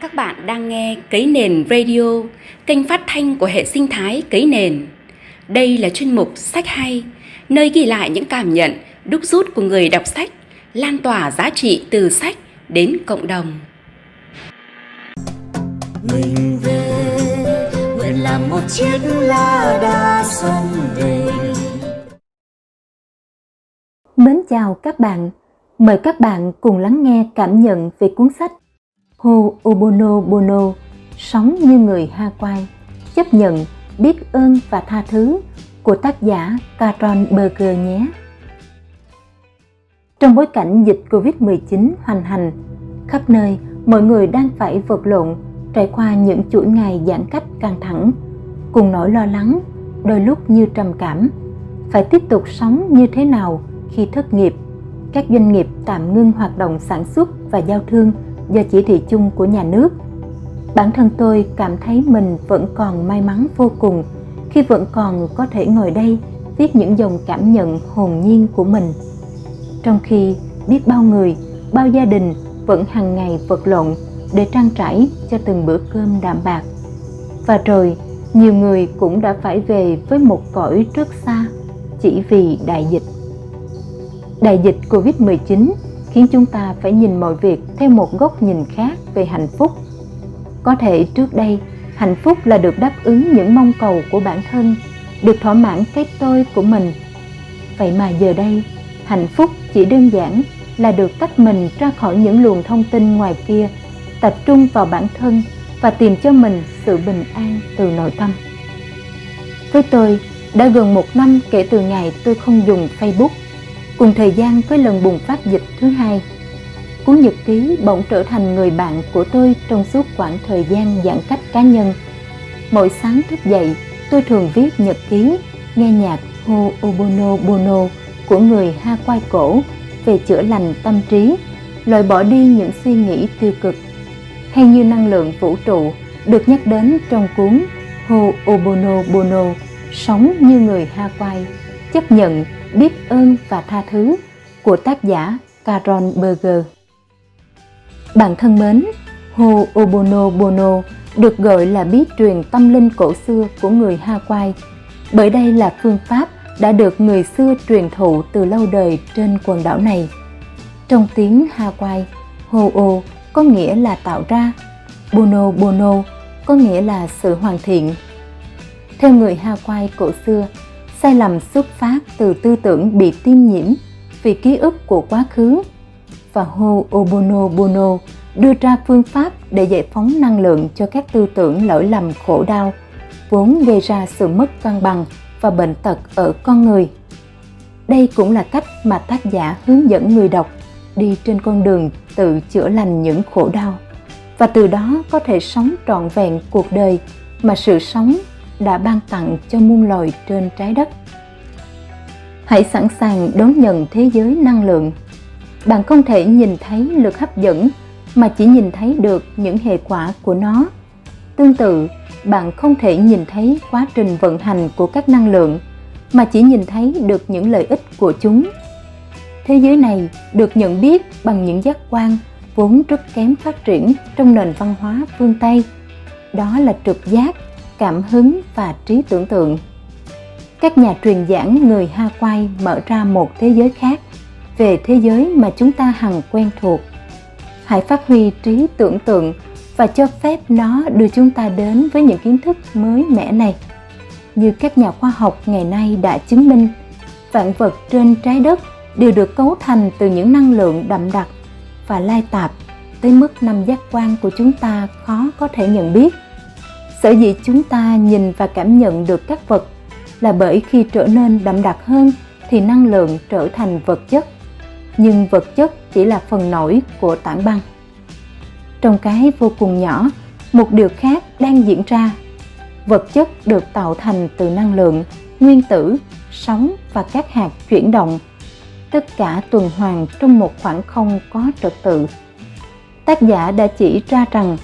Các bạn đang nghe Cấy Nền Radio, kênh phát thanh của hệ sinh thái Cấy Nền. Đây là chuyên mục Sách Hay, nơi ghi lại những cảm nhận, đúc rút của người đọc sách, lan tỏa giá trị từ sách đến cộng đồng. Mình về, nguyện làm một chiếc lá đa sông về. Mến chào các bạn, mời các bạn cùng lắng nghe cảm nhận về cuốn sách Ho'oponopono, sống như người Ha Quai, chấp nhận, biết ơn và tha thứ của tác giả Caron Berger nhé. Trong bối cảnh dịch Covid-19 hoành hành, khắp nơi mọi người đang phải vật lộn trải qua những chuỗi ngày giãn cách căng thẳng, cùng nỗi lo lắng, đôi lúc như trầm cảm, phải tiếp tục sống như thế nào khi thất nghiệp, các doanh nghiệp tạm ngưng hoạt động sản xuất và giao thương – do chỉ thị chung của nhà nước. Bản thân tôi cảm thấy mình vẫn còn may mắn vô cùng khi vẫn còn có thể ngồi đây viết những dòng cảm nhận hồn nhiên của mình. Trong khi biết bao người, bao gia đình vẫn hàng ngày vật lộn để trang trải cho từng bữa cơm đạm bạc. Và rồi, nhiều người cũng đã phải về với một cõi rất xa chỉ vì đại dịch. Đại dịch Covid-19 khiến chúng ta phải nhìn mọi việc theo một góc nhìn khác về hạnh phúc. Có thể trước đây, hạnh phúc là được đáp ứng những mong cầu của bản thân, được thỏa mãn cái tôi của mình. Vậy mà giờ đây, hạnh phúc chỉ đơn giản là được tách mình ra khỏi những luồng thông tin ngoài kia, tập trung vào bản thân và tìm cho mình sự bình an từ nội tâm. Với tôi, đã gần một năm kể từ ngày tôi không dùng facebook cùng thời gian với lần bùng phát dịch thứ hai cuốn nhật ký bỗng trở thành người bạn của tôi trong suốt khoảng thời gian giãn cách cá nhân. Mỗi sáng thức dậy tôi thường viết nhật ký nghe nhạc "Hô Obono Bono" của người Ha Quai cổ về chữa lành tâm trí loại bỏ đi những suy nghĩ tiêu cực hay như năng lượng vũ trụ được nhắc đến trong cuốn "Hô Obono Bono", sống như người Ha Quai, chấp nhận biết ơn và tha thứ của tác giả Caron Berger. Bạn thân mến, Ho'oponopono được gọi là bí truyền tâm linh cổ xưa của người Hawaii bởi đây là phương pháp đã được người xưa truyền thụ từ lâu đời trên quần đảo này. Trong tiếng Hawaii, Ho'o có nghĩa là tạo ra, Bono Bono có nghĩa là sự hoàn thiện. Theo người Hawaii cổ xưa, sai lầm xuất phát từ tư tưởng bị tiêm nhiễm vì ký ức của quá khứ và Ho'oponopono đưa ra phương pháp để giải phóng năng lượng cho các tư tưởng lỗi lầm khổ đau, vốn gây ra sự mất cân bằng và bệnh tật ở con người. Đây cũng là cách mà tác giả hướng dẫn người đọc đi trên con đường tự chữa lành những khổ đau và từ đó có thể sống trọn vẹn cuộc đời mà sự sống đã ban tặng cho muôn loài trên trái đất. Hãy sẵn sàng đón nhận thế giới năng lượng. Bạn không thể nhìn thấy lực hấp dẫn mà chỉ nhìn thấy được những hệ quả của nó. Tương tự, bạn không thể nhìn thấy quá trình vận hành của các năng lượng mà chỉ nhìn thấy được những lợi ích của chúng. Thế giới này được nhận biết bằng những giác quan vốn rất kém phát triển trong nền văn hóa phương Tây. Đó là trực giác cảm hứng và trí tưởng tượng. Các nhà truyền giảng người Ha Quay mở ra một thế giới khác về thế giới mà chúng ta hằng quen thuộc. Hãy phát huy trí tưởng tượng và cho phép nó đưa chúng ta đến với những kiến thức mới mẻ này. Như các nhà khoa học ngày nay đã chứng minh, vạn vật trên trái đất đều được cấu thành từ những năng lượng đậm đặc và lai tạp tới mức năm giác quan của chúng ta khó có thể nhận biết sở dĩ chúng ta nhìn và cảm nhận được các vật là bởi khi trở nên đậm đặc hơn thì năng lượng trở thành vật chất. Nhưng vật chất chỉ là phần nổi của tảng băng. Trong cái vô cùng nhỏ, một điều khác đang diễn ra. Vật chất được tạo thành từ năng lượng, nguyên tử, sóng và các hạt chuyển động. Tất cả tuần hoàn trong một khoảng không có trật tự. Tác giả đã chỉ ra rằng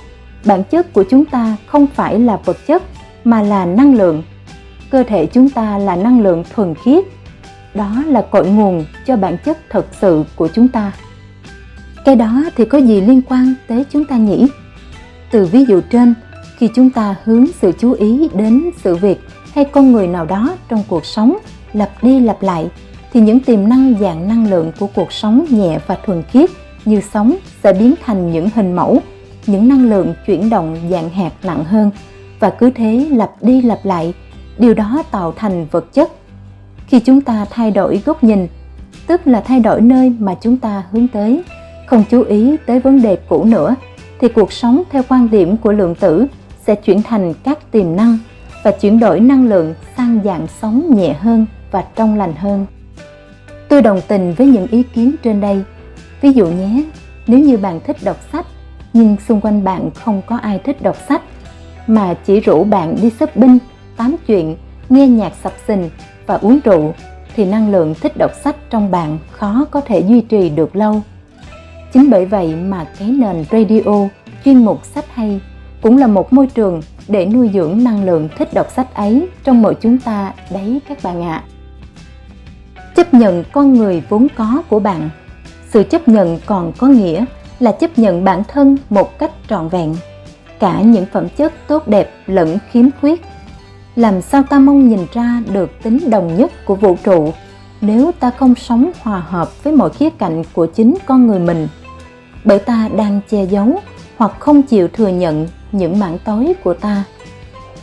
bản chất của chúng ta không phải là vật chất, mà là năng lượng. Cơ thể chúng ta là năng lượng thuần khiết. Đó là cội nguồn cho bản chất thật sự của chúng ta. Cái đó thì có gì liên quan tới chúng ta nhỉ? Từ ví dụ trên, khi chúng ta hướng sự chú ý đến sự việc hay con người nào đó trong cuộc sống lặp đi lặp lại, thì những tiềm năng dạng năng lượng của cuộc sống nhẹ và thuần khiết như sóng sẽ biến thành những hình mẫu những năng lượng chuyển động dạng hạt nặng hơn và cứ thế lặp đi lặp lại, điều đó tạo thành vật chất. Khi chúng ta thay đổi góc nhìn, tức là thay đổi nơi mà chúng ta hướng tới, không chú ý tới vấn đề cũ nữa, thì cuộc sống theo quan điểm của lượng tử sẽ chuyển thành các tiềm năng và chuyển đổi năng lượng sang dạng sống nhẹ hơn và trong lành hơn. Tôi đồng tình với những ý kiến trên đây. Ví dụ nhé, nếu như bạn thích đọc sách nhưng xung quanh bạn không có ai thích đọc sách, mà chỉ rủ bạn đi shopping, tám chuyện, nghe nhạc sập sình và uống rượu, thì năng lượng thích đọc sách trong bạn khó có thể duy trì được lâu chính bởi vậy mà cái nền radio, chuyên mục sách hay cũng là một môi trường để nuôi dưỡng năng lượng thích đọc sách ấy trong mỗi chúng ta đấy các bạn ạ à. chấp nhận con người vốn có của bạn, sự chấp nhận còn có nghĩa là chấp nhận bản thân một cách trọn vẹn. Cả những phẩm chất tốt đẹp lẫn khiếm khuyết. Làm sao ta mong nhìn ra được tính đồng nhất của vũ trụ nếu ta không sống hòa hợp với mọi khía cạnh của chính con người mình? Bởi ta đang che giấu hoặc không chịu thừa nhận những mảng tối của ta.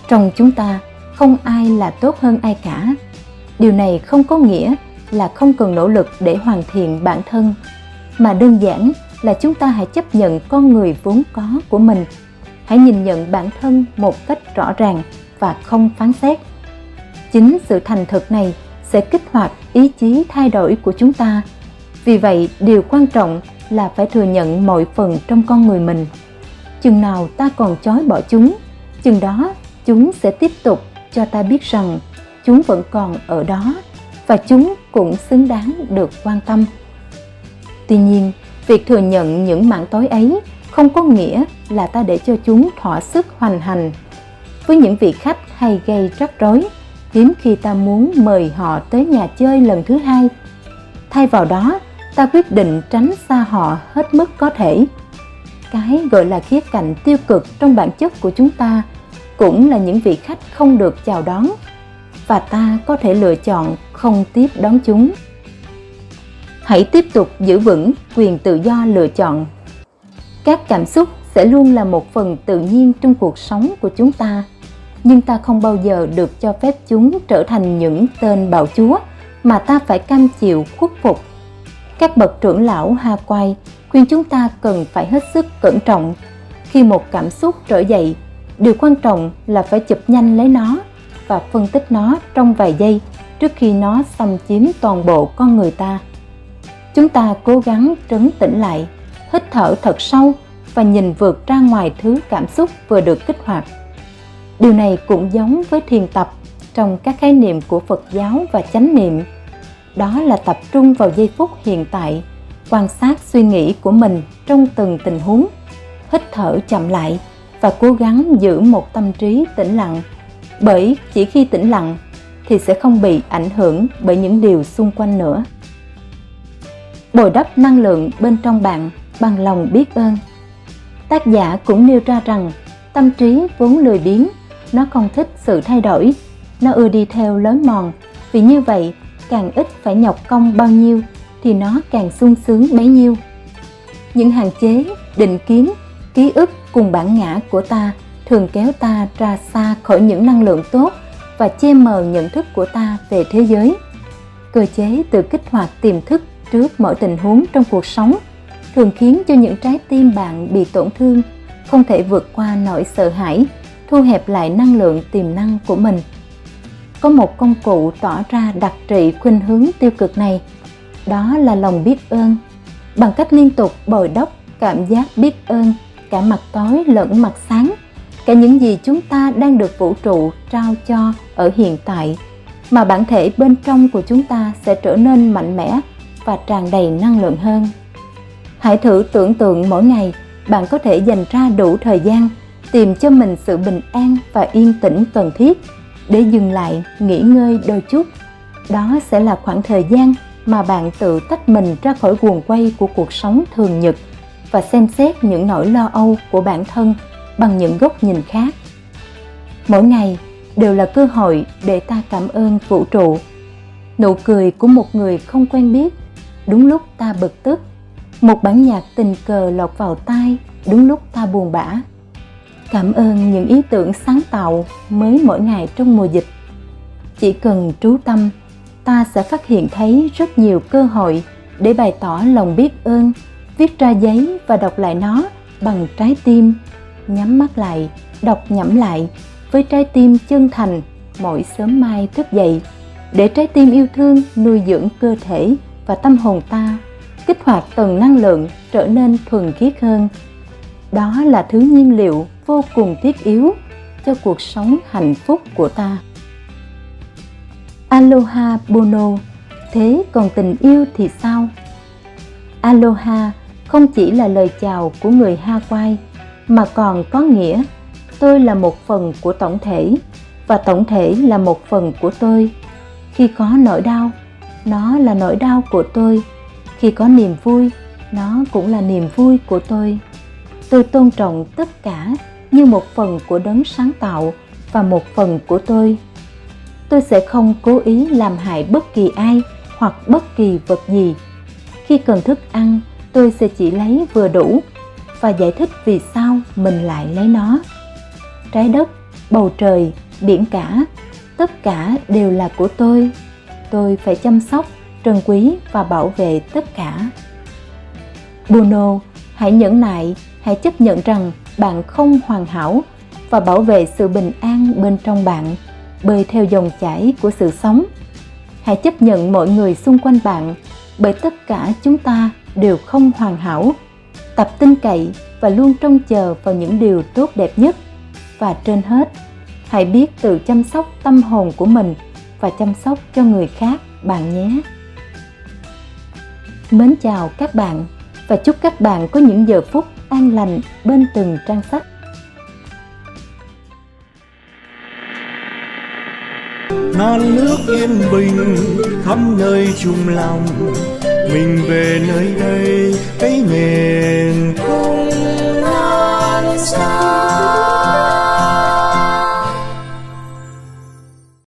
Trong chúng ta, không ai là tốt hơn ai cả. Điều này không có nghĩa là không cần nỗ lực để hoàn thiện bản thân, mà đơn giản là chúng ta hãy chấp nhận con người vốn có của mình. Hãy nhìn nhận bản thân một cách rõ ràng và không phán xét. Chính sự thành thực này sẽ kích hoạt ý chí thay đổi của chúng ta. Vì vậy, điều quan trọng là phải thừa nhận mọi phần trong con người mình. Chừng nào ta còn chối bỏ chúng, chừng đó chúng sẽ tiếp tục cho ta biết rằng chúng vẫn còn ở đó và chúng cũng xứng đáng được quan tâm. Tuy nhiên việc thừa nhận những mảng tối ấy không có nghĩa là ta để cho chúng thỏa sức hoành hành. Với những vị khách hay gây rắc rối, hiếm khi ta muốn mời họ tới nhà chơi lần thứ hai. Thay vào đó, ta quyết định tránh xa họ hết mức có thể. Cái gọi là khía cạnh tiêu cực trong bản chất của chúng ta cũng là những vị khách không được chào đón và ta có thể lựa chọn không tiếp đón chúng hãy tiếp tục giữ vững quyền tự do lựa chọn. Các cảm xúc sẽ luôn là một phần tự nhiên trong cuộc sống của chúng ta. Nhưng ta không bao giờ được cho phép chúng trở thành những tên bạo chúa mà ta phải cam chịu khuất phục. Các bậc trưởng lão ha quay khuyên chúng ta cần phải hết sức cẩn trọng. Khi một cảm xúc trỗi dậy, điều quan trọng là phải chụp nhanh lấy nó và phân tích nó trong vài giây trước khi nó xâm chiếm toàn bộ con người ta chúng ta cố gắng trấn tĩnh lại, hít thở thật sâu và nhìn vượt ra ngoài thứ cảm xúc vừa được kích hoạt. Điều này cũng giống với thiền tập trong các khái niệm của phật giáo và chánh niệm. Đó là tập trung vào giây phút hiện tại, quan sát suy nghĩ của mình trong từng tình huống, hít thở chậm lại và cố gắng giữ một tâm trí tĩnh lặng. Bởi chỉ khi tĩnh lặng thì sẽ không bị ảnh hưởng bởi những điều xung quanh nữa bồi đắp năng lượng bên trong bạn bằng lòng biết ơn. Tác giả cũng nêu ra rằng, tâm trí vốn lười biếng, nó không thích sự thay đổi, nó ưa đi theo lối mòn. Vì như vậy, càng ít phải nhọc công bao nhiêu thì nó càng sung sướng bấy nhiêu. Những hạn chế, định kiến, ký ức cùng bản ngã của ta thường kéo ta ra xa khỏi những năng lượng tốt và che mờ nhận thức của ta về thế giới. Cơ chế tự kích hoạt tiềm thức trước mọi tình huống trong cuộc sống, thường khiến cho những trái tim bạn bị tổn thương, không thể vượt qua nỗi sợ hãi, thu hẹp lại năng lượng tiềm năng của mình. Có một công cụ tỏ ra đặc trị khuynh hướng tiêu cực này, đó là lòng biết ơn. Bằng cách liên tục bồi đắp cảm giác biết ơn, cả mặt tối lẫn mặt sáng, cả những gì chúng ta đang được vũ trụ trao cho ở hiện tại, mà bản thể bên trong của chúng ta sẽ trở nên mạnh mẽ và tràn đầy năng lượng hơn. Hãy thử tưởng tượng mỗi ngày bạn có thể dành ra đủ thời gian tìm cho mình sự bình an và yên tĩnh cần thiết để dừng lại, nghỉ ngơi đôi chút. Đó sẽ là khoảng thời gian mà bạn tự tách mình ra khỏi guồng quay của cuộc sống thường nhật và xem xét những nỗi lo âu của bản thân bằng những góc nhìn khác. Mỗi ngày đều là cơ hội để ta cảm ơn vũ trụ. Nụ cười của một người không quen biết đúng lúc ta bực tức, một bản nhạc tình cờ lọt vào tai, đúng lúc ta buồn bã. Cảm ơn những ý tưởng sáng tạo mới mỗi ngày trong mùa dịch. Chỉ cần trú tâm, ta sẽ phát hiện thấy rất nhiều cơ hội để bày tỏ lòng biết ơn, viết ra giấy và đọc lại nó bằng trái tim. Nhắm mắt lại, đọc nhẩm lại với trái tim chân thành mỗi sớm mai thức dậy. Để trái tim yêu thương nuôi dưỡng cơ thể và tâm hồn ta, kích hoạt từng năng lượng trở nên thuần khiết hơn. Đó là thứ nhiên liệu vô cùng thiết yếu cho cuộc sống hạnh phúc của ta. Aloha bono, thế còn tình yêu thì sao? Aloha không chỉ là lời chào của người hawaii, mà còn có nghĩa, tôi là một phần của tổng thể và tổng thể là một phần của tôi. Khi có nỗi đau nó là nỗi đau của tôi. Khi có niềm vui, nó cũng là niềm vui của tôi. Tôi tôn trọng tất cả như một phần của đấng sáng tạo và một phần của tôi. Tôi sẽ không cố ý làm hại bất kỳ ai hoặc bất kỳ vật gì. Khi cần thức ăn, tôi sẽ chỉ lấy vừa đủ và giải thích vì sao mình lại lấy nó. Trái đất, bầu trời, biển cả, tất cả đều là của tôi tôi phải chăm sóc trân quý và bảo vệ tất cả Bruno, hãy nhẫn nại, hãy chấp nhận rằng bạn không hoàn hảo và bảo vệ sự bình an bên trong bạn, bơi theo dòng chảy của sự sống. Hãy chấp nhận mọi người xung quanh bạn, bởi tất cả chúng ta đều không hoàn hảo. Tập tin cậy và luôn trông chờ vào những điều tốt đẹp nhất. Và trên hết, hãy biết tự chăm sóc tâm hồn của mình và chăm sóc cho người khác, bạn nhé. Mến chào các bạn và chúc các bạn có những giờ phút an lành bên từng trang sách. Non nước yên bình khắp nơi chung lòng, mình về nơi đây, cái miền không non xa.